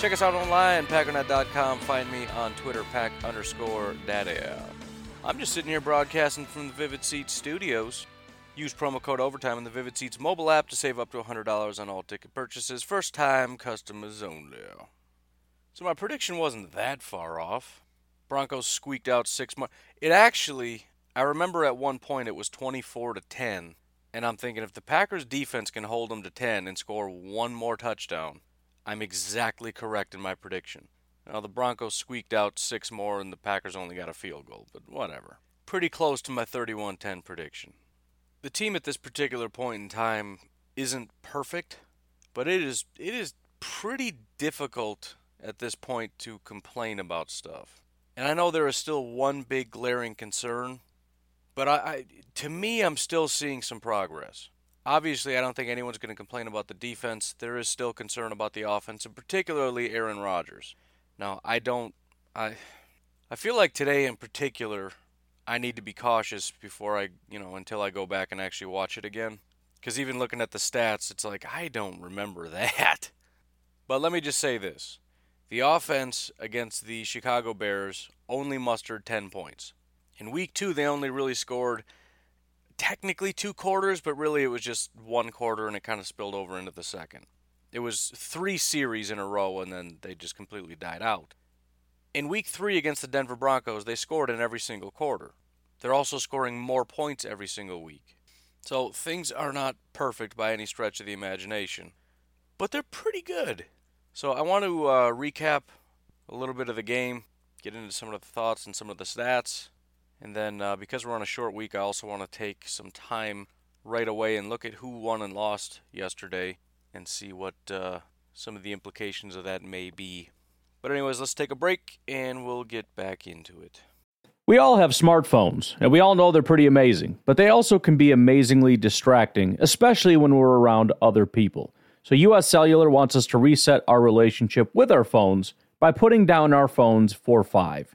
Check us out online, packernet.com. Find me on Twitter, pack underscore daddy. I'm just sitting here broadcasting from the Vivid Seats studios. Use promo code OVERTIME in the Vivid Seats mobile app to save up to $100 on all ticket purchases. First time customers only. So my prediction wasn't that far off. Broncos squeaked out six more. It actually, I remember at one point it was 24 to 10, and I'm thinking if the Packers defense can hold them to 10 and score one more touchdown, I'm exactly correct in my prediction. Now the Broncos squeaked out six more and the Packers only got a field goal, but whatever. Pretty close to my 31-10 prediction. The team at this particular point in time isn't perfect, but it is it is pretty difficult at this point to complain about stuff. And I know there is still one big glaring concern, but I, I to me I'm still seeing some progress. Obviously, I don't think anyone's going to complain about the defense. There is still concern about the offense, and particularly Aaron Rodgers. Now, I don't I I feel like today in particular I need to be cautious before I, you know, until I go back and actually watch it again. Cuz even looking at the stats, it's like I don't remember that. But let me just say this. The offense against the Chicago Bears only mustered 10 points. In week 2 they only really scored technically two quarters, but really it was just one quarter and it kind of spilled over into the second. It was three series in a row and then they just completely died out. In week three against the Denver Broncos, they scored in every single quarter. They're also scoring more points every single week. So things are not perfect by any stretch of the imagination, but they're pretty good. So I want to uh, recap a little bit of the game, get into some of the thoughts and some of the stats, and then uh, because we're on a short week, I also want to take some time right away and look at who won and lost yesterday and see what uh, some of the implications of that may be. But, anyways, let's take a break and we'll get back into it. We all have smartphones, and we all know they're pretty amazing, but they also can be amazingly distracting, especially when we're around other people. So, US Cellular wants us to reset our relationship with our phones by putting down our phones for five.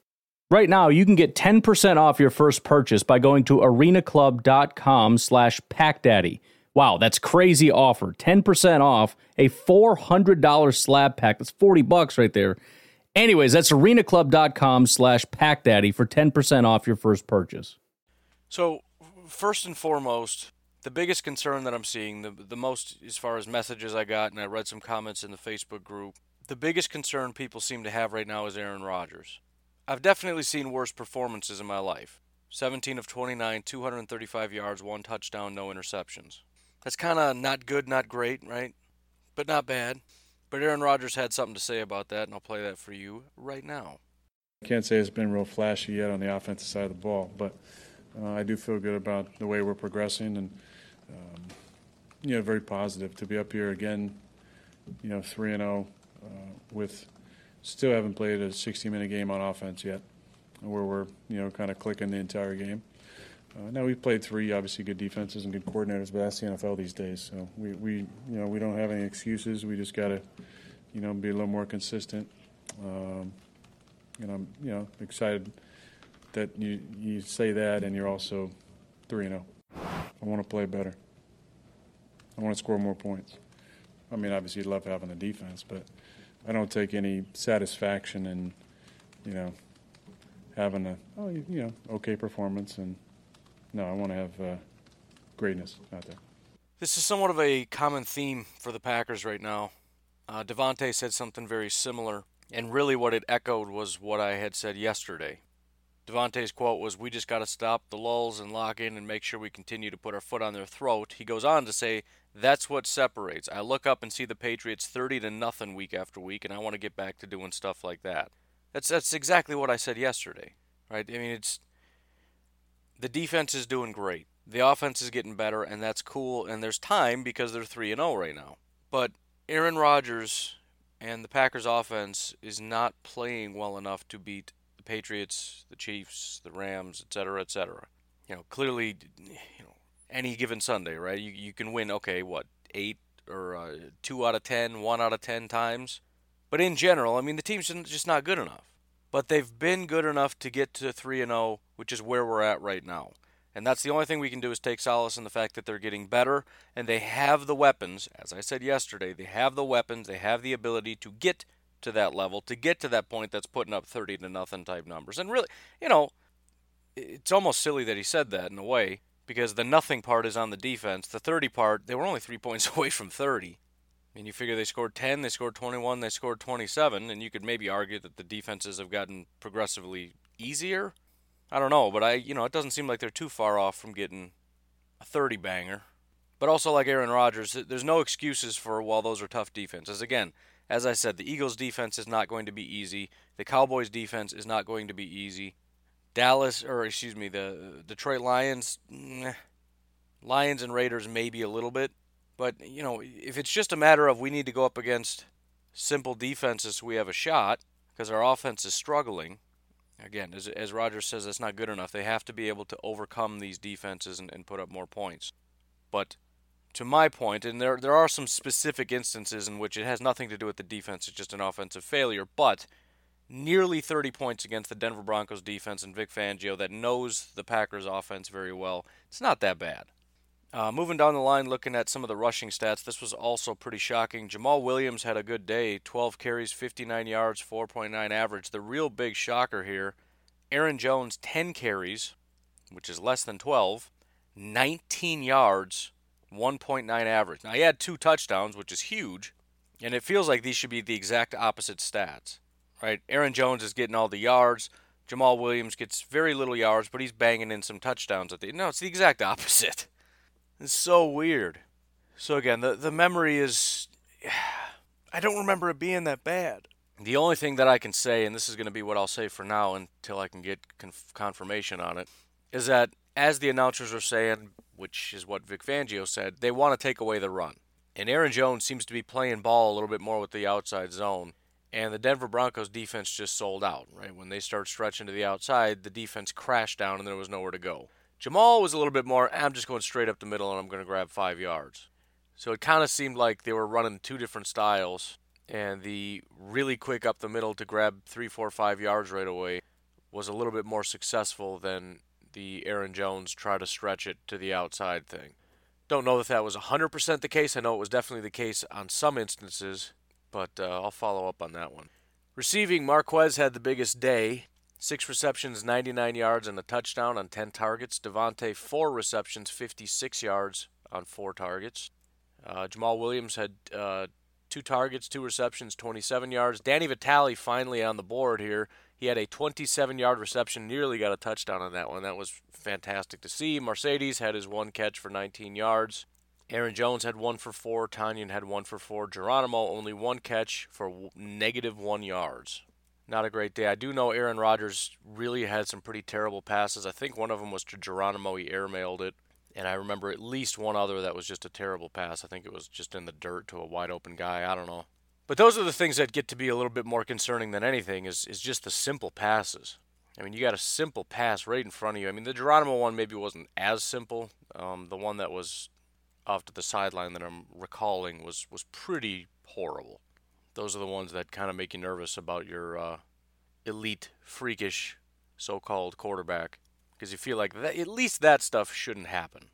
Right now, you can get 10% off your first purchase by going to arenaclub.com slash packdaddy. Wow, that's crazy offer. 10% off a $400 slab pack. That's 40 bucks right there. Anyways, that's arenaclub.com slash packdaddy for 10% off your first purchase. So, first and foremost, the biggest concern that I'm seeing, the, the most as far as messages I got, and I read some comments in the Facebook group, the biggest concern people seem to have right now is Aaron Rodgers. I've definitely seen worse performances in my life 17 of 29, 235 yards, one touchdown, no interceptions. That's kind of not good, not great, right? But not bad. But Aaron Rodgers had something to say about that, and I'll play that for you right now. I can't say it's been real flashy yet on the offensive side of the ball, but uh, I do feel good about the way we're progressing and, um, you know, very positive to be up here again, you know, 3 and 0 uh, with still haven't played a 60 minute game on offense yet, where we're, you know, kind of clicking the entire game. Uh, now we've played three obviously good defenses and good coordinators, but that's the NFL these days. So we, we you know we don't have any excuses. We just got to you know be a little more consistent. Um, and I'm you know excited that you you say that and you're also three and zero. I want to play better. I want to score more points. I mean, obviously, you love having the defense, but I don't take any satisfaction in, you know, having a oh you know okay performance and no, I want to have uh, greatness out there. This is somewhat of a common theme for the Packers right now. Uh, Davante said something very similar, and really what it echoed was what I had said yesterday. Davante's quote was, "We just got to stop the lulls and lock in and make sure we continue to put our foot on their throat." He goes on to say, "That's what separates. I look up and see the Patriots 30 to nothing week after week, and I want to get back to doing stuff like that." That's that's exactly what I said yesterday, right? I mean, it's the defense is doing great. The offense is getting better, and that's cool. And there's time because they're three and zero oh right now. But Aaron Rodgers and the Packers offense is not playing well enough to beat the Patriots, the Chiefs, the Rams, etc., etc. You know, clearly, you know, any given Sunday, right? You you can win. Okay, what eight or uh, two out of ten, one out of ten times. But in general, I mean, the team's just not good enough but they've been good enough to get to 3 and 0, which is where we're at right now. And that's the only thing we can do is take solace in the fact that they're getting better and they have the weapons. As I said yesterday, they have the weapons, they have the ability to get to that level, to get to that point that's putting up 30 to nothing type numbers. And really, you know, it's almost silly that he said that in a way because the nothing part is on the defense. The 30 part, they were only 3 points away from 30. I mean, you figure they scored 10, they scored 21, they scored 27, and you could maybe argue that the defenses have gotten progressively easier. I don't know, but I, you know, it doesn't seem like they're too far off from getting a 30 banger. But also, like Aaron Rodgers, there's no excuses for while those are tough defenses. Again, as I said, the Eagles' defense is not going to be easy. The Cowboys' defense is not going to be easy. Dallas, or excuse me, the Detroit Lions, Lions and Raiders maybe a little bit. But, you know, if it's just a matter of we need to go up against simple defenses we have a shot because our offense is struggling, again, as, as Rodgers says, that's not good enough. They have to be able to overcome these defenses and, and put up more points. But to my point, and there there are some specific instances in which it has nothing to do with the defense, it's just an offensive failure, but nearly 30 points against the Denver Broncos defense and Vic Fangio that knows the Packers offense very well. It's not that bad. Uh, moving down the line, looking at some of the rushing stats, this was also pretty shocking. Jamaal Williams had a good day 12 carries, 59 yards, 4.9 average. The real big shocker here Aaron Jones, 10 carries, which is less than 12, 19 yards, 1.9 average. Now, he had two touchdowns, which is huge, and it feels like these should be the exact opposite stats, right? Aaron Jones is getting all the yards. Jamaal Williams gets very little yards, but he's banging in some touchdowns at the. No, it's the exact opposite. It's so weird. So again, the the memory is I don't remember it being that bad. The only thing that I can say, and this is going to be what I'll say for now until I can get conf- confirmation on it, is that as the announcers are saying, which is what Vic Fangio said, they want to take away the run. And Aaron Jones seems to be playing ball a little bit more with the outside zone. And the Denver Broncos defense just sold out, right? When they start stretching to the outside, the defense crashed down and there was nowhere to go. Jamaal was a little bit more, I'm just going straight up the middle and I'm going to grab five yards. So it kind of seemed like they were running two different styles, and the really quick up the middle to grab three, four, five yards right away was a little bit more successful than the Aaron Jones try to stretch it to the outside thing. Don't know if that was 100% the case. I know it was definitely the case on some instances, but uh, I'll follow up on that one. Receiving, Marquez had the biggest day. Six receptions, 99 yards, and a touchdown on 10 targets. Davante, four receptions, 56 yards on four targets. Uh, Jamaal Williams had uh, two targets, two receptions, 27 yards. Danny Vitale finally on the board here. He had a 27 yard reception, nearly got a touchdown on that one. That was fantastic to see. Marcedes had his one catch for 19 yards. Aaron Jones had one for four. Tonyan had one for four. Geronimo only one catch for negative one yards not a great day. I do know Aaron Rodgers really had some pretty terrible passes. I think one of them was to Geronimo. He airmailed it. And I remember at least one other that was just a terrible pass. I think it was just in the dirt to a wide open guy. I don't know. But those are the things that get to be a little bit more concerning than anything is, is just the simple passes. I mean, you got a simple pass right in front of you. I mean, the Geronimo one maybe wasn't as simple. Um, the one that was off to the sideline that I'm recalling was, was pretty horrible those are the ones that kind of make you nervous about your uh, elite, freakish, so-called quarterback, because you feel like that, at least that stuff shouldn't happen.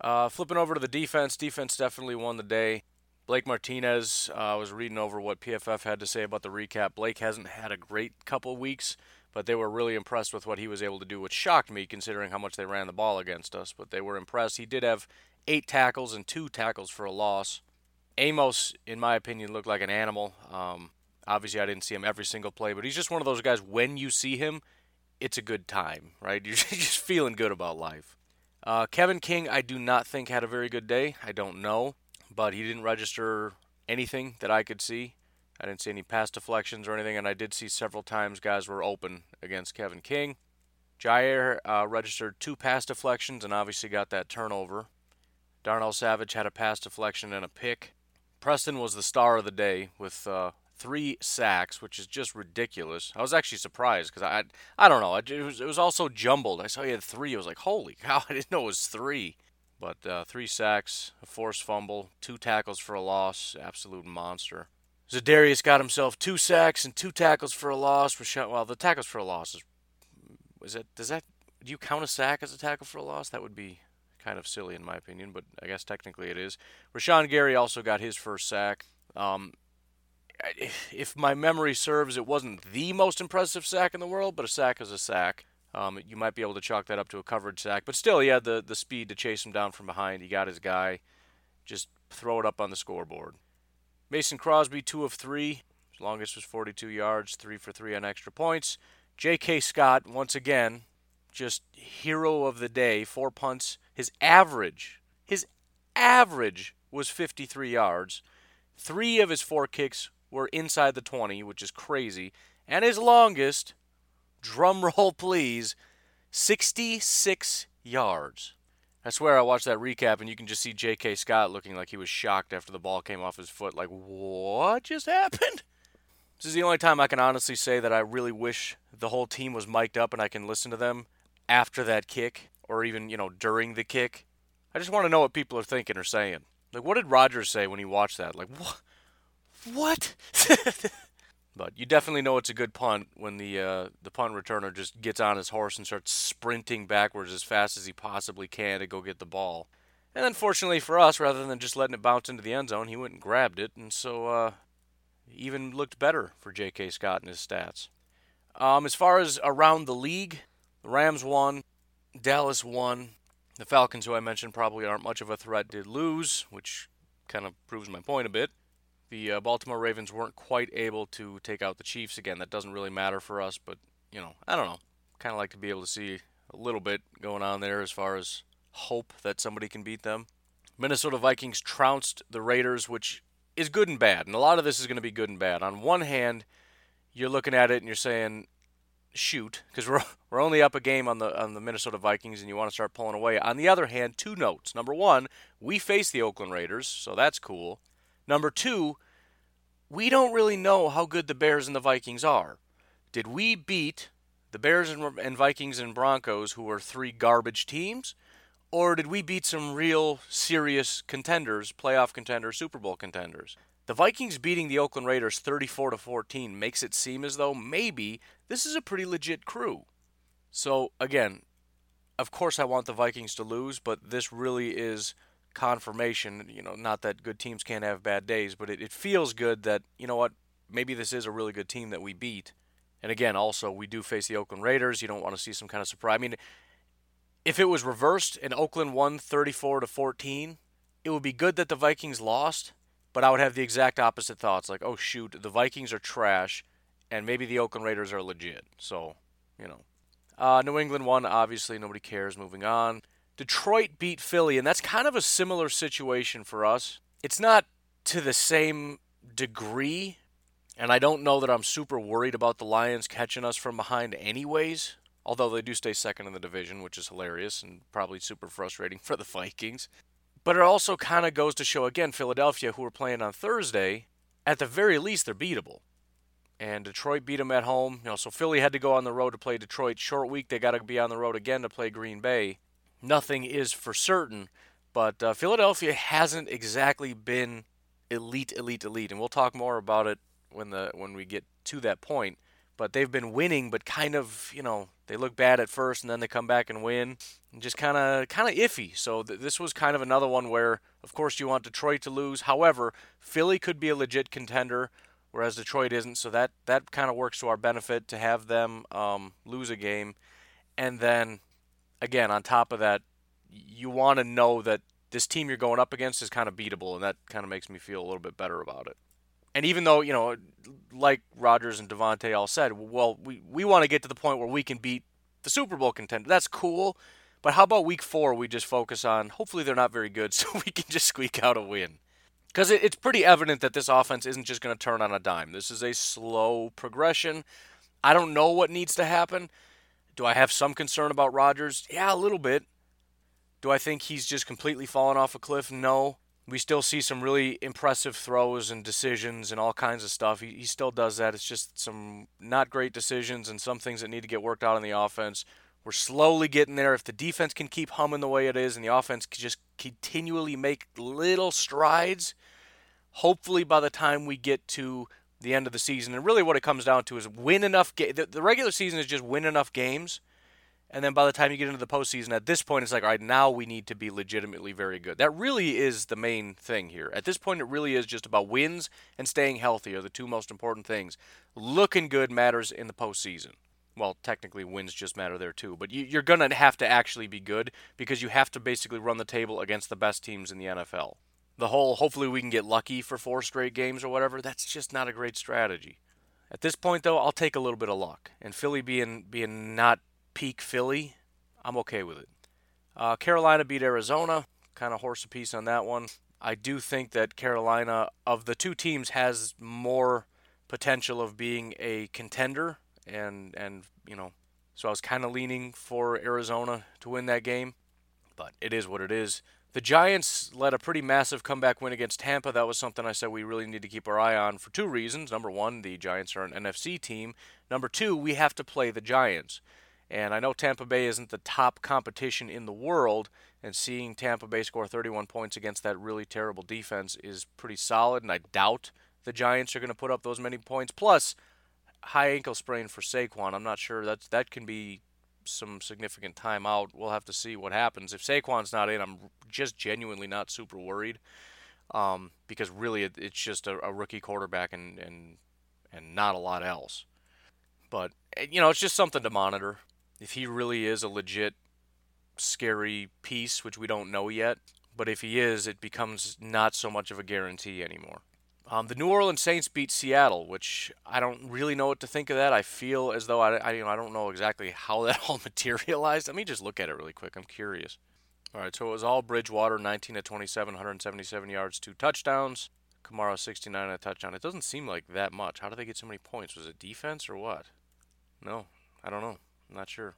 Uh, flipping over to the defense, defense definitely won the day. Blake Martinez, uh, I was reading over what PFF had to say about the recap. Blake hasn't had a great couple weeks, but they were really impressed with what he was able to do, which shocked me considering how much they ran the ball against us. But they were impressed. He did have eight tackles and two tackles for a loss. Amos, in my opinion, looked like an animal. Um, obviously, I didn't see him every single play, but he's just one of those guys. When you see him, it's a good time, right? You're just feeling good about life. Uh, Kevin King, I do not think had a very good day. I don't know but he didn't register anything that I could see. I didn't see any pass deflections or anything, and I did see several times guys were open against Kevin King. Jair uh, registered two pass deflections and obviously got that turnover. Darnell Savage had a pass deflection and a pick. Preston was the star of the day with uh, three sacks, which is just ridiculous. I was actually surprised because I, I don't know, it was, it was jumbled. I saw he had three. I was like, holy cow, I didn't know it was three. But uh, three sacks, a forced fumble, two tackles for a loss, absolute monster. Za'Darius got himself two sacks and two tackles for a loss. Rashan, well, the tackles for a loss is, is it? Does that do you count a sack as a tackle for a loss? That would be kind of silly in my opinion, but I guess technically it is. Rashan Gary also got his first sack. Um, if my memory serves, it wasn't the most impressive sack in the world, but a sack is a sack. Um, you might be able to chalk that up to a coverage sack, but still, he had the, the speed to chase him down from behind. He got his guy. Just throw it up on the scoreboard. Mason Crosby, two of three. His longest was 42 yards, three for three on extra points. J.K. Scott, once again, just hero of the day. Four punts. His average, his average was 53 yards. Three of his four kicks were inside the 20, which is crazy. And his longest drum roll please, 66 yards. I swear I watched that recap and you can just see J.K. Scott looking like he was shocked after the ball came off his foot. Like, what just happened? This is the only time I can honestly say that I really wish the whole team was mic'd up and I can listen to them after that kick or even, you know, during the kick. I just want to know what people are thinking or saying. Like, what did Rodgers say when he watched that? Like, what? What? But you definitely know it's a good punt when the uh, the punt returner just gets on his horse and starts sprinting backwards as fast as he possibly can to go get the ball. And then, fortunately for us, rather than just letting it bounce into the end zone, he went and grabbed it, and so uh, even looked better for J.K. Scott and his stats. Um, as far as around the league, the Rams won, Dallas won, the Falcons, who I mentioned probably aren't much of a threat, did lose, which kind of proves my point a bit the uh, Baltimore Ravens weren't quite able to take out the Chiefs again. That doesn't really matter for us, but you know, I don't know. Kind of like to be able to see a little bit going on there as far as hope that somebody can beat them. Minnesota Vikings trounced the Raiders, which is good and bad, and a lot of this is going to be good and bad. On one hand, you're looking at it and you're saying, "Shoot," because we're we're only up a game on the on the Minnesota Vikings, and you want to start pulling away. On the other hand, two notes. Number one, we face the Oakland Raiders, so that's cool. Number two, we don't really know how good the Bears and the Vikings are. Did we beat the Bears and, and Vikings and Broncos, who are three garbage teams? Or did we beat some real serious contenders, playoff contenders, Super Bowl contenders? The Vikings beating the Oakland Raiders 34 to 14 makes it seem as though maybe this is a pretty legit crew. So again, of course I want the Vikings to lose, but this really is confirmation. You know, not that good teams can't have bad days, but it, it feels good that, you know what, maybe this is a really good team that we beat. And again, also, we do face the Oakland Raiders. You don't want to see some kind of surprise. I mean, if it was reversed and Oakland won 34 to 14, it would be good that the Vikings lost, but I would have the exact opposite thoughts. Like, oh, shoot, the Vikings are trash, and maybe the Oakland Raiders are legit. So, you know. Uh, New England won, obviously, nobody cares. Moving on. Detroit beat Philly, and that's kind of a similar situation for us. It's not to the same degree, and I don't know that I'm super worried about the Lions catching us from behind, anyways. Although they do stay second in the division, which is hilarious and probably super frustrating for the Vikings. But it also kind of goes to show again Philadelphia, who are playing on Thursday, at the very least they're beatable. And Detroit beat them at home. You know, so Philly had to go on the road to play Detroit. Short week, they got to be on the road again to play Green Bay nothing is for certain. But uh, Philadelphia hasn't exactly been elite, elite, elite, and we'll talk more about it when the when we get to that point. But they've been winning, but kind of, you know, they look bad at first and then they come back and win, and just kind of, kind of iffy. So th- this was kind of another one where, of course, you want Detroit to lose. However, Philly could be a legit contender, whereas Detroit isn't. So that that kind of works to our benefit to have them um, lose a game, and then, again, on top of that, you want to know that this team you're going up against is kind of beatable, and that kind of makes me feel a little bit better about it. And even though, you know, like Rodgers and Davante all said, well, we, we want to get to the point where we can beat the Super Bowl contender. That's cool. But how about week four, we just focus on, hopefully they're not very good, so we can just squeak out a win. Because it, it's pretty evident that this offense isn't just going to turn on a dime. This is a slow progression. I don't know what needs to happen. Do I have some concern about Rodgers? Yeah, a little bit. Do I think he's just completely fallen off a cliff? No. We still see some really impressive throws and decisions and all kinds of stuff. He, he still does that. It's just some not great decisions and some things that need to get worked out on the offense. We're slowly getting there. If the defense can keep humming the way it is and the offense can just continually make little strides, hopefully by the time we get to the end of the season, and really what it comes down to is win enough. games. the, the regular season is just win enough games and then by the time you get into the postseason, at this point, it's like, all right, now we need to be legitimately very good. That really is the main thing here. At this point, it really is just about wins and staying healthy are the two most important things. Looking good matters in the postseason. Well, technically, wins just matter there too. But you, are going to have to actually be good because you have to basically run the table against the best teams in the NFL. The whole, hopefully, we can get lucky for four straight games or whatever, that's just not a great strategy. At this point, though, I'll take a little bit of luck. And Philly being being not peak Philly, I'm okay with it. Uh, Carolina beat Arizona, kind of horse a piece on that one. I do think that Carolina, of the two teams, has more potential of being a contender, and and you know, so I was kind of leaning for Arizona to win that game, but it is what it is. The Giants led a pretty massive comeback win against Tampa. That was something I said we really need to keep our eye on for two reasons. Number one, the Giants are an NFC team. Number two, we have to play the Giants. And I know Tampa Bay isn't the top competition in the world, and seeing Tampa Bay score 31 points against that really terrible defense is pretty solid, and I doubt the Giants are going to put up those many points. Plus, high ankle sprain for Saquon. I'm not sure that that can be some significant time out. We'll have to see what happens. If Saquon's not in, I'm just genuinely not super worried um, because really it, it's just a, a rookie quarterback and, and and not a lot else. But eh, you know, it's just something to monitor if he really is a legit scary piece, which we don't know yet. But if he is, it becomes not so much of a guarantee anymore. Um, the New Orleans Saints beat Seattle, which I don't really know what to think of that. I feel as though I, I, you know, I don't know exactly how that all materialized. Let me just look at it really quick. I'm curious. All right, so it was all Bridgewater, 19 to 27, 177 yards, two touchdowns. Kamara, 69 and a touchdown. It doesn't seem like that much. How did they get so many points? Was it defense or what? No, I don't know. I'm not sure.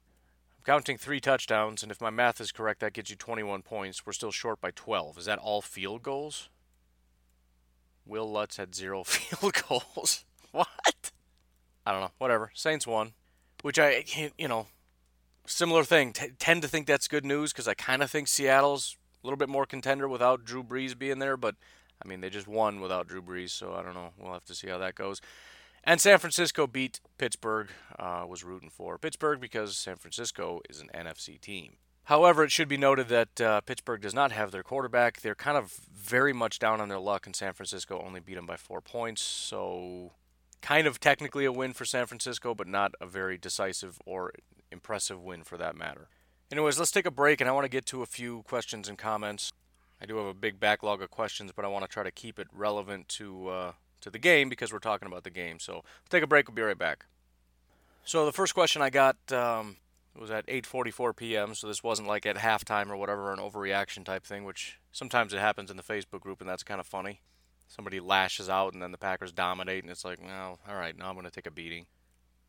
I'm counting three touchdowns, and if my math is correct, that gets you 21 points. We're still short by 12. Is that all field goals? Wil Lutz had zero field goals. what? I don't know. Whatever. Saints won, which I, can't you know, similar thing. T- tend to think that's good news because I kind of think Seattle's a little bit more contender without Drew Brees being there, but I mean they just won without Drew Brees, so I don't know. We'll have to see how that goes. And San Francisco beat Pittsburgh, uh, was rooting for Pittsburgh because San Francisco is an NFC team. However, it should be noted that uh, Pittsburgh does not have their quarterback. They're kind of very much down on their luck, and San Francisco only beat them by four points. So, kind of technically a win for San Francisco, but not a very decisive or impressive win for that matter. Anyways, let's take a break, and I want to get to a few questions and comments. I do have a big backlog of questions, but I want to try to keep it relevant to uh, to the game because we're talking about the game. So we'll take a break. We'll be right back. So the first question I got um, was at 8:44 p.m. So this wasn't like at halftime or whatever, an overreaction type thing, which sometimes it happens in the Facebook group, and that's kind of funny. Somebody lashes out, and then the Packers dominate, and it's like, well, all right, now I'm going to take a beating.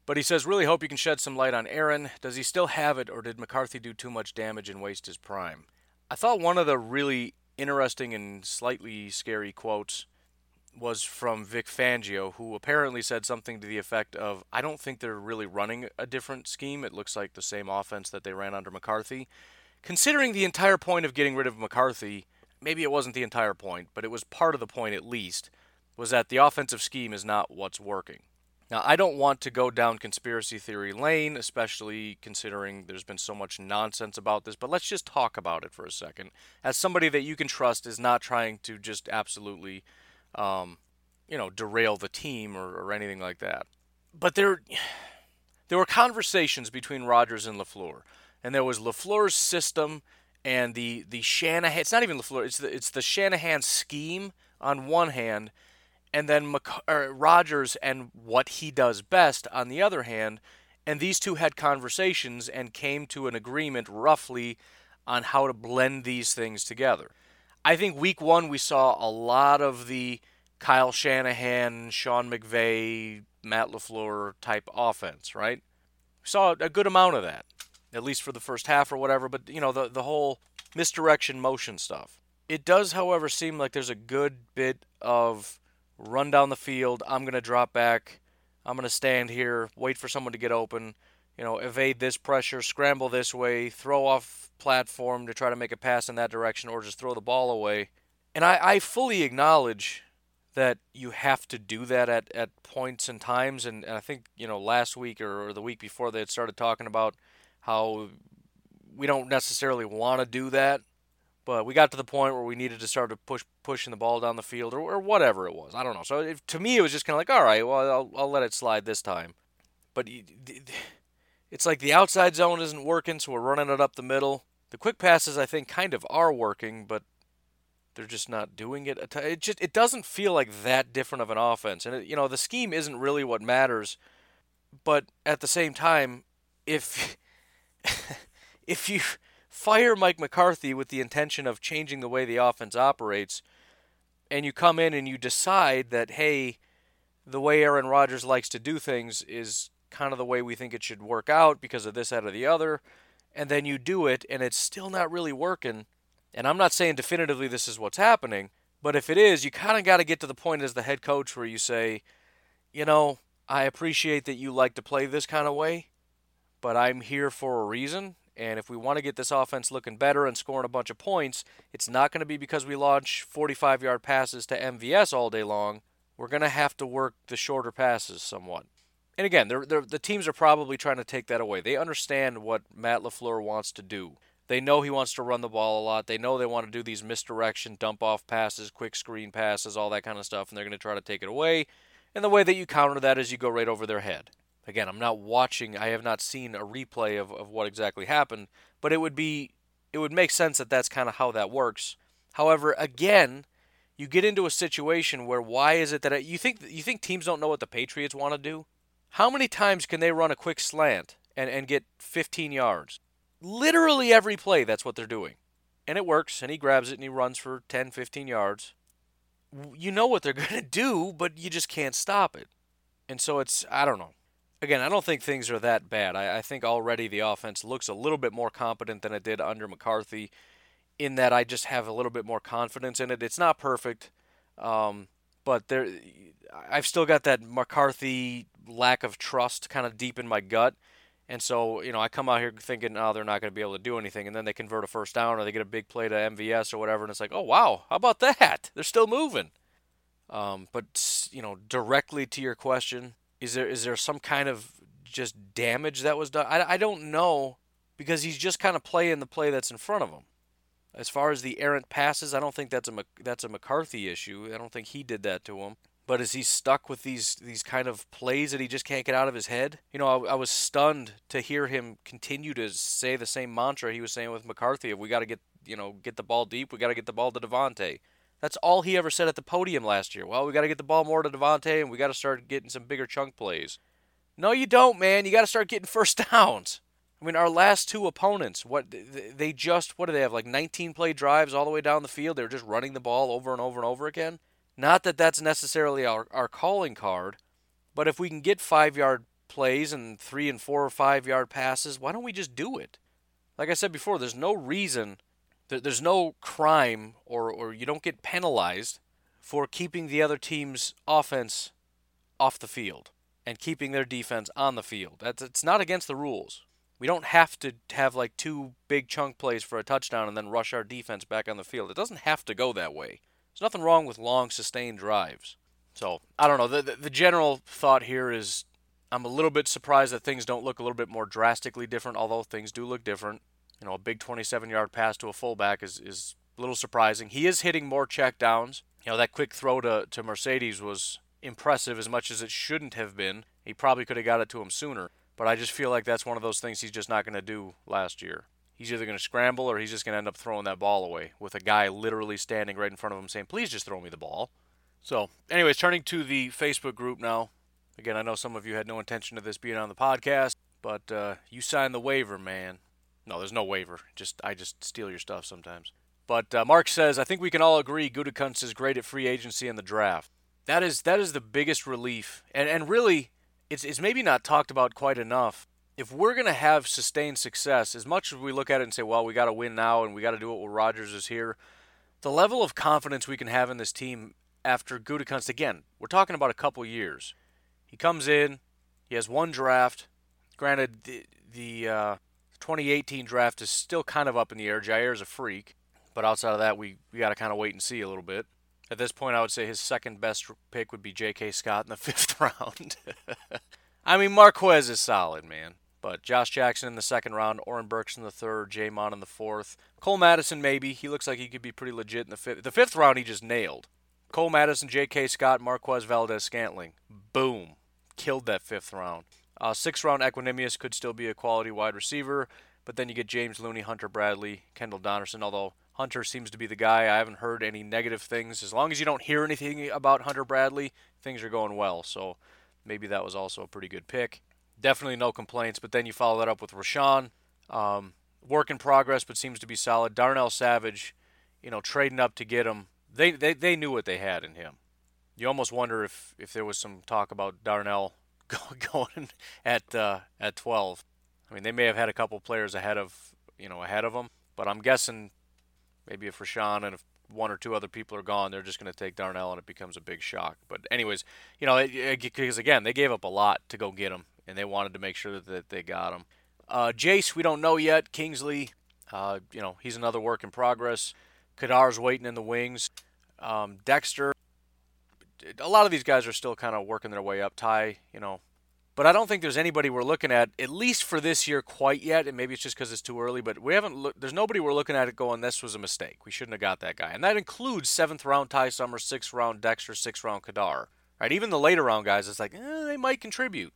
But he says, really hope you can shed some light on Aaron. Does he still have it, or did McCarthy do too much damage and waste his prime? I thought one of the really interesting and slightly scary quotes was from Vic Fangio, who apparently said something to the effect of, I don't think they're really running a different scheme. It looks like the same offense that they ran under McCarthy. Considering the entire point of getting rid of McCarthy, maybe it wasn't the entire point, but it was part of the point at least, was that the offensive scheme is not what's working. Now, I don't want to go down conspiracy theory lane, especially considering there's been so much nonsense about this, but let's just talk about it for a second. As somebody that you can trust is not trying to just absolutely, um, you know, derail the team or, or anything like that. But there, there were conversations between Rodgers and LaFleur, and there was LaFleur's system and the, the Shanahan, it's not even LaFleur, it's the, it's the Shanahan scheme on one hand – and then Rodgers and what he does best on the other hand. And these two had conversations and came to an agreement roughly on how to blend these things together. I think week one we saw a lot of the Kyle Shanahan, Sean McVay, Matt LaFleur type offense, right? We saw a good amount of that, at least for the first half or whatever, but you know, the, the whole misdirection motion stuff. It does, however, seem like there's a good bit of run down the field. I'm going to drop back. I'm going to stand here, wait for someone to get open, you know, evade this pressure, scramble this way, throw off platform to try to make a pass in that direction, or just throw the ball away. And I, I fully acknowledge that you have to do that at, at points and times. And, and I think, you know, last week or, or the week before they had started talking about how we don't necessarily want to do that but we got to the point where we needed to start to push pushing the ball down the field or, or whatever it was. I don't know. So to me, it was just kind of like, all right, well, I'll, I'll let it slide this time. But it's like the outside zone isn't working, so we're running it up the middle. The quick passes, I think, kind of are working, but they're just not doing it. It just it doesn't feel like that different of an offense, and it, you know the scheme isn't really what matters. But at the same time, if if you fire Mike McCarthy with the intention of changing the way the offense operates, and you come in and you decide that, hey, the way Aaron Rodgers likes to do things is kind of the way we think it should work out because of this, that, or the other, and then you do it and it's still not really working. And I'm not saying definitively this is what's happening, but if it is, you kind of got to get to the point as the head coach where you say, you know, I appreciate that you like to play this kind of way, but I'm here for a reason, and if we want to get this offense looking better and scoring a bunch of points, it's not going to be because we launch 45 yard passes to MVS all day long. We're going to have to work the shorter passes somewhat. And again, they're, they're, the teams are probably trying to take that away. They understand what Matt LaFleur wants to do. They know he wants to run the ball a lot. They know they want to do these misdirection, dump off passes, quick screen passes, all that kind of stuff, and they're going to try to take it away. And the way that you counter that is you go right over their head. Again, I'm not watching, I have not seen a replay of, of what exactly happened, but it would be, it would make sense that that's kind of how that works. However, again, you get into a situation where why is it that you think you think teams don't know what the Patriots want to do? How many times can they run a quick slant and, and get 15 yards? Literally every play, that's what they're doing. And it works, and he grabs it and he runs for 10, 15 yards. You know what they're going to do, but you just can't stop it. And so it's, I don't know again, I don't think things are that bad. I, I, think already the offense looks a little bit more competent than it did under McCarthy, in that I just have a little bit more confidence in it. It's not perfect, um, but there, I've still got that McCarthy lack of trust kind of deep in my gut. And so, you know, I come out here thinking, oh, they're not going to be able to do anything. And then they convert a first down or they get a big play to MVS or whatever. And it's like, oh, wow, how about that? They're still moving. Um, but, you know, directly to your question, is there is there some kind of just damage that was done? I, I don't know because he's just kind of playing the play that's in front of him. As far as the errant passes, I don't think that's a that's a McCarthy issue. I don't think he did that to him. But is he stuck with these these kind of plays that he just can't get out of his head? You know, I, I was stunned to hear him continue to say the same mantra he was saying with McCarthy. If we got to get you know get the ball deep, we got to get the ball to Davante. That's all he ever said at the podium last year. Well, we got to get the ball more to Davante, and we got to start getting some bigger chunk plays. No, you don't, man. You got to start getting first downs. I mean, our last two opponents, what they just what do they have like 19 play drives all the way down the field? They're just running the ball over and over and over again. Not that that's necessarily our our calling card, but if we can get five yard plays and three and four or five yard passes, why don't we just do it? Like I said before, there's no reason there's no crime or, or you don't get penalized for keeping the other team's offense off the field and keeping their defense on the field. That's it's not against the rules. We don't have to have like two big chunk plays for a touchdown and then rush our defense back on the field. It doesn't have to go that way. There's nothing wrong with long sustained drives. So I don't know. The, the, the general thought here is I'm a little bit surprised that things don't look a little bit more drastically different, although things do look different. You know, a big 27 yard pass to a fullback is, is a little surprising. He is hitting more check downs. You know, that quick throw to, to Marcedes was impressive as much as it shouldn't have been. He probably could have got it to him sooner. But I just feel like that's one of those things he's just not going to do last year. He's either going to scramble or he's just going to end up throwing that ball away with a guy literally standing right in front of him saying, please just throw me the ball. So, anyways, turning to the Facebook group now. Again, I know some of you had no intention of this being on the podcast, but uh, you signed the waiver, man. No, there's no waiver. Just I just steal your stuff sometimes. But uh, Mark says, I think we can all agree Gutekunst is great at free agency and the draft. That is that is the biggest relief, and and really, it's it's maybe not talked about quite enough. If we're gonna have sustained success, as much as we look at it and say, well, we got to win now and we got to do it while Rodgers is here, the level of confidence we can have in this team after Gutekunst again, we're talking about a couple years. He comes in, he has one draft. Granted, the, the uh, 2018 draft is still kind of up in the air. Jair is a freak. But outside of that, we, we got to kind of wait and see a little bit. At this point, I would say his second best pick would be J.K. Scott in the fifth round. I mean, Marquez is solid, man. But Josh Jackson in the second round, Oren Burks in the third, J'Mon in the fourth. Cole Madison, maybe. He looks like he could be pretty legit in the fifth. The fifth round, he just nailed. Cole Madison, J.K. Scott, Marquez Valdes-Scantling. Boom. Killed that fifth round. Uh, sixth round, Equanimeous could still be a quality wide receiver. But then you get James Looney, Hunter Bradley, Kendall Donnerson, although Hunter seems to be the guy. I haven't heard any negative things. As long as you don't hear anything about Hunter Bradley, things are going well. So maybe that was also a pretty good pick. Definitely no complaints. But then you follow that up with Rashan. Um, work in progress, but seems to be solid. Darnell Savage, you know, trading up to get him. They, they, they knew what they had in him. You almost wonder if, if there was some talk about Darnell going at uh, at 12. I mean, they may have had a couple players ahead of you know ahead of them, but I'm guessing Maybe if Rashan and if one or two other people are gone, they're just going to take Darnell and it becomes a big shock. But anyways, you know, because again, they gave up a lot to go get him, and they wanted to make sure that they got him. Uh, Jace, we don't know yet. Kingsley, uh, you know, he's another work in progress. Kadar's waiting in the wings. Um, Dexter, a lot of these guys are still kind of working their way up. Ty, you know, but I don't think there's anybody we're looking at, at least for this year, quite yet. And maybe it's just because it's too early. But we haven't. Look, there's nobody we're looking at it going. This was a mistake. We shouldn't have got that guy. And that includes seventh round Ty Summers, sixth round Dexter, sixth round Kadar. Right. Even the later round guys, it's like eh, they might contribute.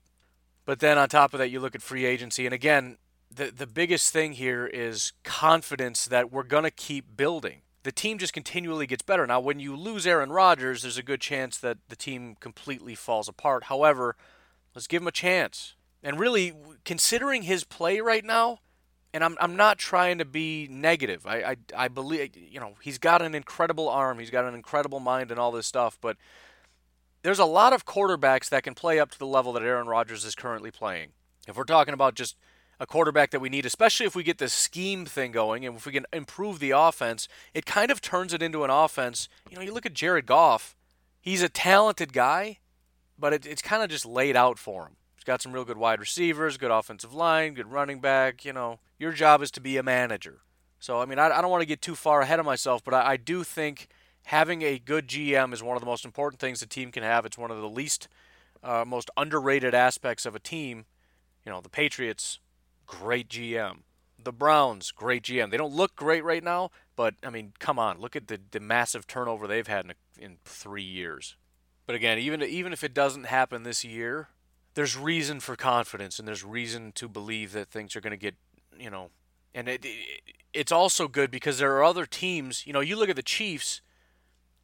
But then on top of that, you look at free agency, and again, the the biggest thing here is confidence that we're gonna keep building. The team just continually gets better. Now, when you lose Aaron Rodgers, there's a good chance that the team completely falls apart. However, Let's give him a chance. And really, considering his play right now, and I'm, I'm not trying to be negative. I, I, I believe, you know, he's got an incredible arm, he's got an incredible mind, and all this stuff, but there's a lot of quarterbacks that can play up to the level that Aaron Rodgers is currently playing. If we're talking about just a quarterback that we need, especially if we get this scheme thing going and if we can improve the offense, it kind of turns it into an offense. You know, you look at Jared Goff, he's a talented guy, but it, it's kind of just laid out for him. He's got some real good wide receivers, good offensive line, good running back. You know, your job is to be a manager. So, I mean, I, I don't want to get too far ahead of myself, but I, I do think having a good GM is one of the most important things a team can have. It's one of the least, uh, most underrated aspects of a team. You know, the Patriots, great GM. The Browns, great GM. They don't look great right now, but I mean, come on, look at the, the massive turnover they've had in, in three years. But again, even even if it doesn't happen this year, there's reason for confidence and there's reason to believe that things are going to get, you know, and it, it, it's also good because there are other teams. You know, you look at the Chiefs.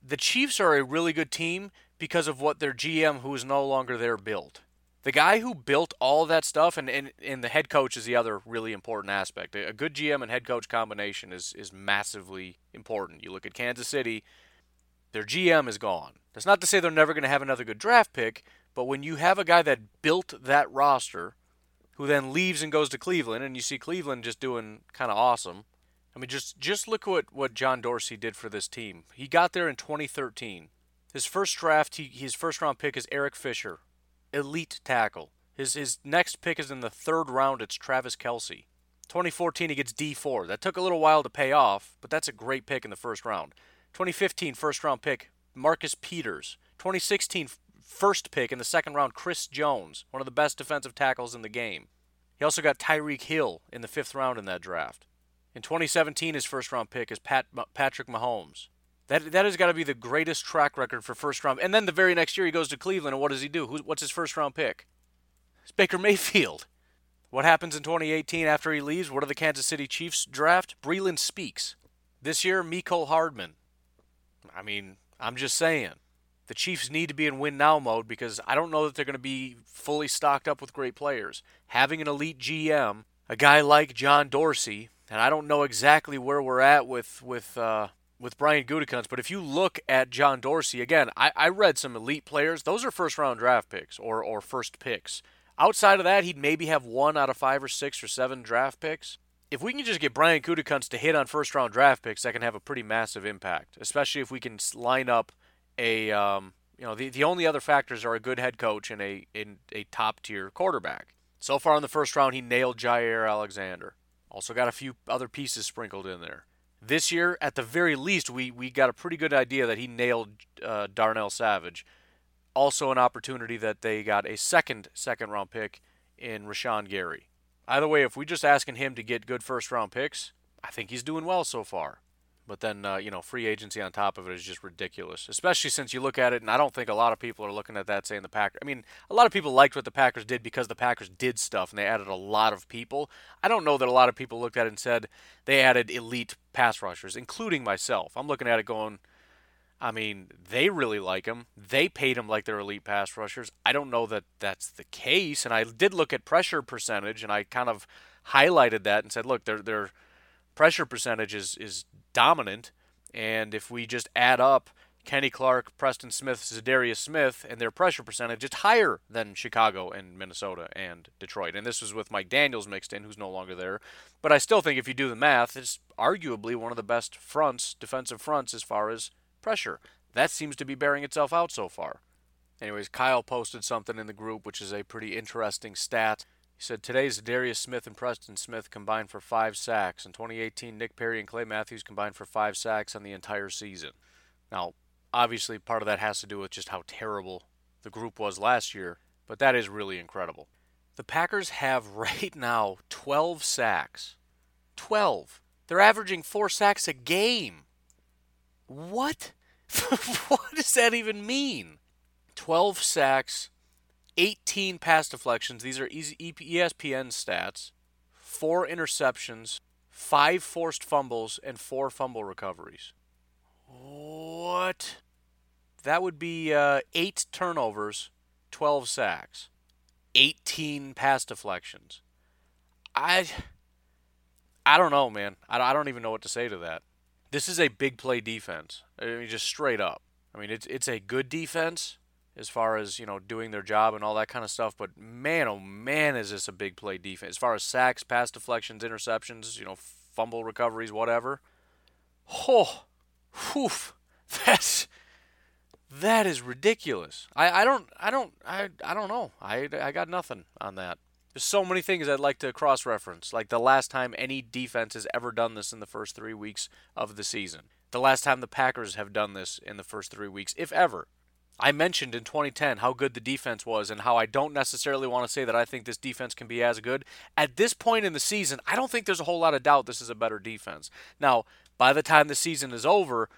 The Chiefs are a really good team because of what their GM, who is no longer there, built. The guy who built all that stuff, and, and, and the head coach is the other really important aspect. A good GM and head coach combination is, is massively important. You look at Kansas City, their GM is gone. That's not to say they're never going to have another good draft pick, but when you have a guy that built that roster, who then leaves and goes to Cleveland, and you see Cleveland just doing kind of awesome. I mean, just just look what what John Dorsey did for this team. He got there in 2013. His first draft, he, his first round pick is Eric Fisher, elite tackle. His his next pick is in the third round. It's Travis Kelce. 2014, he gets Dee Ford. That took a little while to pay off, but that's a great pick in the first round. 2015 first round pick Marcus Peters. 2016 first pick in the second round, Chris Jones, one of the best defensive tackles in the game. He also got Tyreek Hill in the fifth round in that draft. In 2017, his first round pick is Pat, Patrick Mahomes. That, that has got to be the greatest track record for first round. And then the very next year, he goes to Cleveland, and what does he do? Who's, what's his first round pick? It's Baker Mayfield. What happens in 2018 after he leaves? What do the Kansas City Chiefs draft? Breeland Speaks. This year, Mecole Hardman. I mean, I'm just saying. The Chiefs need to be in win now mode because I don't know that they're going to be fully stocked up with great players. Having an elite GM, a guy like John Dorsey, and I don't know exactly where we're at with with uh, with Brian Gutekunst, but if you look at John Dorsey again, I, I read some elite players. Those are first round draft picks or or first picks. Outside of that, he'd maybe have one out of five or six or seven draft picks. If we can just get Brian Gutekunst to hit on first round draft picks, that can have a pretty massive impact. Especially if we can line up a um, you know the, the only other factors are a good head coach and a in a top tier quarterback. So far in the first round, he nailed Jaire Alexander. Also got a few other pieces sprinkled in there. This year, at the very least, we, we got a pretty good idea that he nailed uh, Darnell Savage. Also, an opportunity that they got a second second round pick in Rashan Gary. Either way, if we're just asking him to get good first round picks, I think he's doing well so far. But then, uh, you know, free agency on top of it is just ridiculous, especially since you look at it, and I don't think a lot of people are looking at that saying the Packers. I mean, a lot of people liked what the Packers did because the Packers did stuff and they added a lot of people. I don't know that a lot of people looked at it and said they added elite pass rushers, including myself. I'm looking at it going, I mean, they really like him. They paid him like they're elite pass rushers. I don't know that that's the case. And I did look at pressure percentage, and I kind of highlighted that and said, look, they're they're pressure percentage is, is dominant. And if we just add up Kenny Clark, Preston Smith, Za'Darius Smith, and their pressure percentage, it's higher than Chicago and Minnesota and Detroit. And this was with Mike Daniels mixed in, who's no longer there. But I still think if you do the math, it's arguably one of the best fronts, defensive fronts, as far as pressure. That seems to be bearing itself out so far. Anyways, Kyle posted something in the group, which is a pretty interesting stat. He said today Za'Darius Smith and Preston Smith combined for five sacks. In 2018, Nick Perry and Clay Matthews combined for five sacks on the entire season. Now, obviously, part of that has to do with just how terrible the group was last year, but that is really incredible. The Packers have right now 12 sacks. 12. They're averaging four sacks a game. What? what does that even mean? 12 sacks 18 pass deflections. These are ESPN stats. Four interceptions, five forced fumbles, and four fumble recoveries. What? That would be uh, eight turnovers, 12 sacks, 18 pass deflections. I. I don't know, man. I, I don't even know what to say to that. This is a big play defense. I mean, just straight up. I mean, it's it's a good defense as far as you know doing their job and all that kind of stuff. But man, oh man, is this a big play defense? As far as sacks, pass deflections, interceptions, you know, fumble recoveries, whatever. Oh, whew, that's that is ridiculous. I, I don't I don't I I don't know. I I got nothing on that. There's so many things I'd like to cross reference, like the last time any defense has ever done this in the first three weeks of the season. The last time the Packers have done this in the first three weeks, if ever. I mentioned in 2010 how good the defense was and how I don't necessarily want to say that I think this defense can be as good. At this point in the season, I don't think there's a whole lot of doubt this is a better defense. Now, by the time the season is over,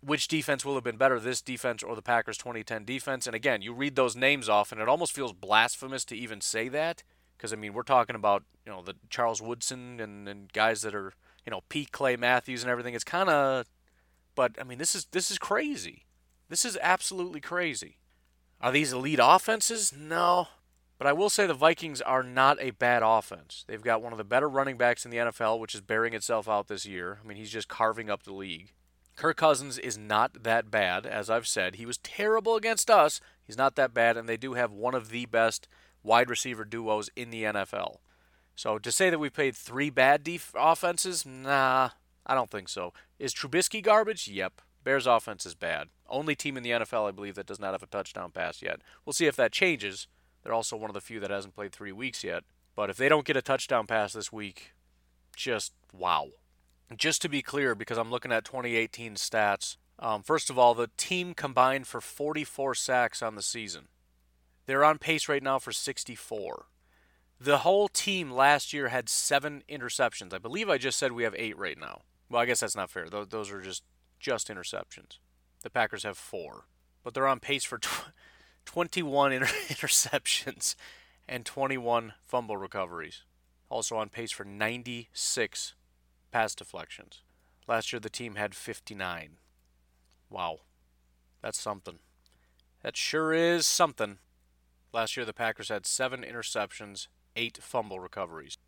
which defense will have been better, this defense or the Packers 2010 defense? And again, you read those names off, and it almost feels blasphemous to even say that. Because, I mean, we're talking about, you know, the Charles Woodson and, and guys that are, you know, Pete Clay Matthews and everything. It's kind of, but, I mean, this is this is crazy. This is absolutely crazy. Are these elite offenses? No. But I will say the Vikings are not a bad offense. They've got one of the better running backs in the NFL, which is bearing itself out this year. I mean, he's just carving up the league. Kirk Cousins is not that bad, as I've said. He was terrible against us. He's not that bad, and they do have one of the best wide receiver duos in the NFL. So to say that we played three bad def- offenses, nah, I don't think so. Is Trubisky garbage? Yep. Bears offense is bad. Only team in the NFL, I believe, that does not have a touchdown pass yet. We'll see if that changes. They're also one of the few that hasn't played three weeks yet. But if they don't get a touchdown pass this week, just wow. Just to be clear, because I'm looking at 2018 stats, Um, first of all, the team combined for 44 sacks on the season. They're on pace right now for 64. The whole team last year had seven interceptions. I believe I just said we have eight right now. Well, I guess that's not fair. Those are just just interceptions. The Packers have four, but they're on pace for tw- 21 inter- interceptions and 21 fumble recoveries. Also on pace for 96 pass deflections. Last year the team had 59. Wow. That's something. That sure is something. Last year the Packers had 7 interceptions, 8 fumble recoveries.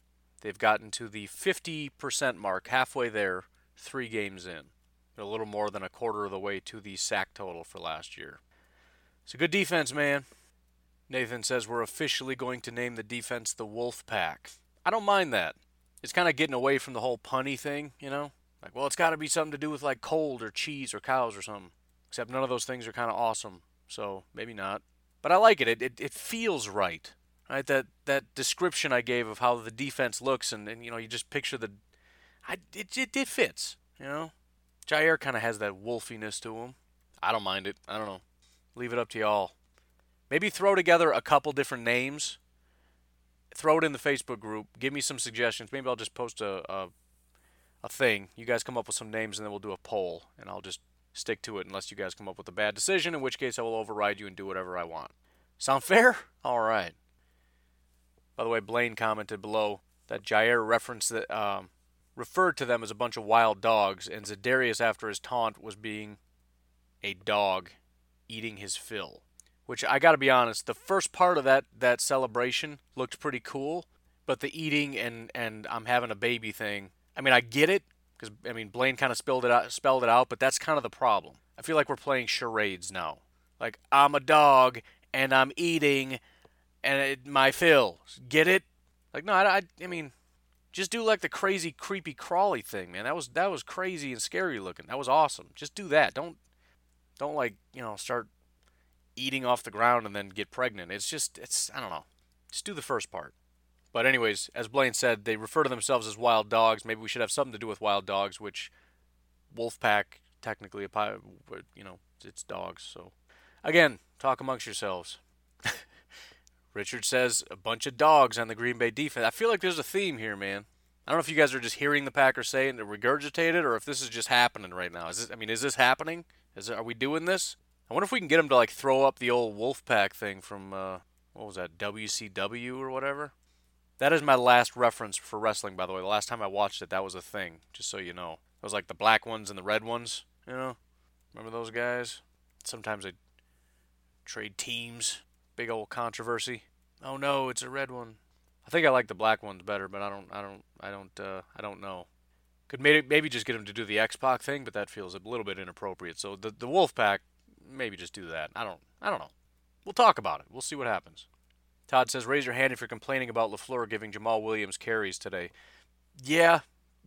They've gotten to the 50% mark, halfway there, 3 games in. a little more than a quarter of the way to the sack total for last year. It's a good defense, man. Nathan says we're officially going to name the defense the Wolf Pack. I don't mind that. It's kind of getting away from the whole punny thing, you know? Like, well, it's got to be something to do with like cold or cheese or cows or something. Except none of those things are kind of awesome, so maybe not. But I like it. It, it. it feels right. Right? That that description I gave of how the defense looks, and, and you know, you just picture the. I, it, it, it fits, you know? Jaire kind of has that wolfiness to him. I don't mind it. I don't know. Leave it up to y'all. Maybe throw together a couple different names. Throw it in the Facebook group. Give me some suggestions. Maybe I'll just post a, a, a thing. You guys come up with some names, and then we'll do a poll, and I'll just stick to it unless you guys come up with a bad decision, in which case I will override you and do whatever I want. Sound fair? All right. By the way, Blaine commented below that Jaire referenced that um, referred to them as a bunch of wild dogs, and Za'Darius, after his taunt, was being a dog eating his fill. Which I got to be honest, the first part of that that celebration looked pretty cool, but the eating and and I'm having a baby thing. I mean, I get it because I mean Blaine kind of spelled it out, spelled it out, but that's kind of the problem. I feel like we're playing charades now. Like I'm a dog and I'm eating, and it, my fill. Get it? Like no, I, I, I mean, just do like the crazy creepy crawly thing, man. That was that was crazy and scary looking. That was awesome. Just do that. Don't don't like you know start eating off the ground and then get pregnant. It's just it's I don't know. Just do the first part. But anyways, as Blaine said, they refer to themselves as wild dogs. Maybe we should have something to do with wild dogs, which Wolfpack technically a you know it's dogs. So again, talk amongst yourselves. Richard says a bunch of dogs on the Green Bay defense. I feel like there's a theme here, man. I don't know if you guys are just hearing the Packers say it and regurgitate it, or if this is just happening right now. Is this? I mean, is this happening? Is it, are we doing this? I wonder if we can get them to like throw up the old Wolfpack thing from uh, what was that WCW or whatever. That is my last reference for wrestling, by the way. The last time I watched it, that was a thing. Just so you know, it was like the black ones and the red ones. You know, remember those guys? Sometimes they trade teams. Big old controversy. Oh no, it's a red one. I think I like the black ones better, but I don't, I don't, I don't, uh, I don't know. Could maybe maybe just get him to do the X Pac thing, but that feels a little bit inappropriate. So the the Wolf Pack, maybe just do that. I don't I don't know. We'll talk about it. We'll see what happens. Todd says, raise your hand if you're complaining about LaFleur giving Jamaal Williams carries today. Yeah,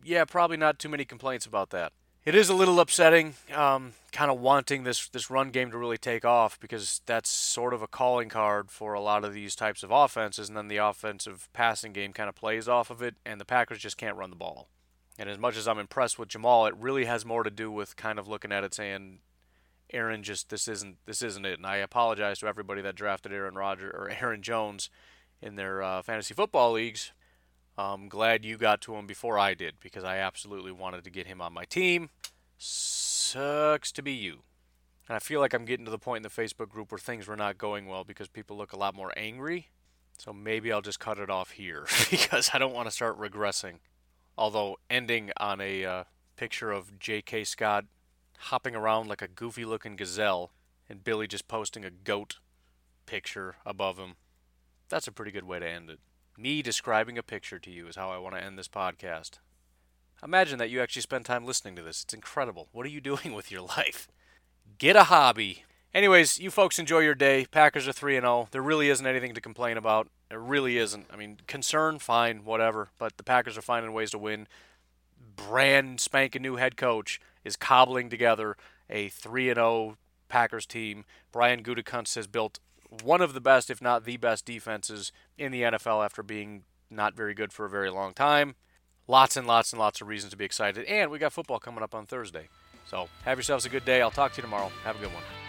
yeah, probably not too many complaints about that. It is a little upsetting, um, kind of wanting this this run game to really take off because that's sort of a calling card for a lot of these types of offenses, and then the offensive passing game kind of plays off of it, and the Packers just can't run the ball. And as much as I'm impressed with Jamaal, it really has more to do with kind of looking at it saying, Aaron just this isn't this isn't it. And I apologize to everybody that drafted Aaron Rodgers or Aaron Jones in their uh, fantasy football leagues. I'm glad you got to him before I did because I absolutely wanted to get him on my team. Sucks to be you. And I feel like I'm getting to the point in the Facebook group where things were not going well because people look a lot more angry. So maybe I'll just cut it off here because I don't want to start regressing although ending on a uh, picture of J.K. Scott hopping around like a goofy looking gazelle and Billy just posting a goat picture above him. That's a pretty good way to end it. Me describing a picture to you is how I want to end this podcast. Imagine that you actually spend time listening to this. It's incredible. What are you doing with your life? Get a hobby. Anyways, you folks enjoy your day. Packers are 3 and 0. There really isn't anything to complain about. It really isn't. I mean, concern, fine, whatever. But the Packers are finding ways to win. Brand spanking new head coach is cobbling together a 3 and 0 Packers team. Brian Gutekunst has built one of the best, if not the best, defenses in the NFL after being not very good for a very long time. Lots and lots and lots of reasons to be excited. And we got football coming up on Thursday. So have yourselves a good day. I'll talk to you tomorrow. Have a good one.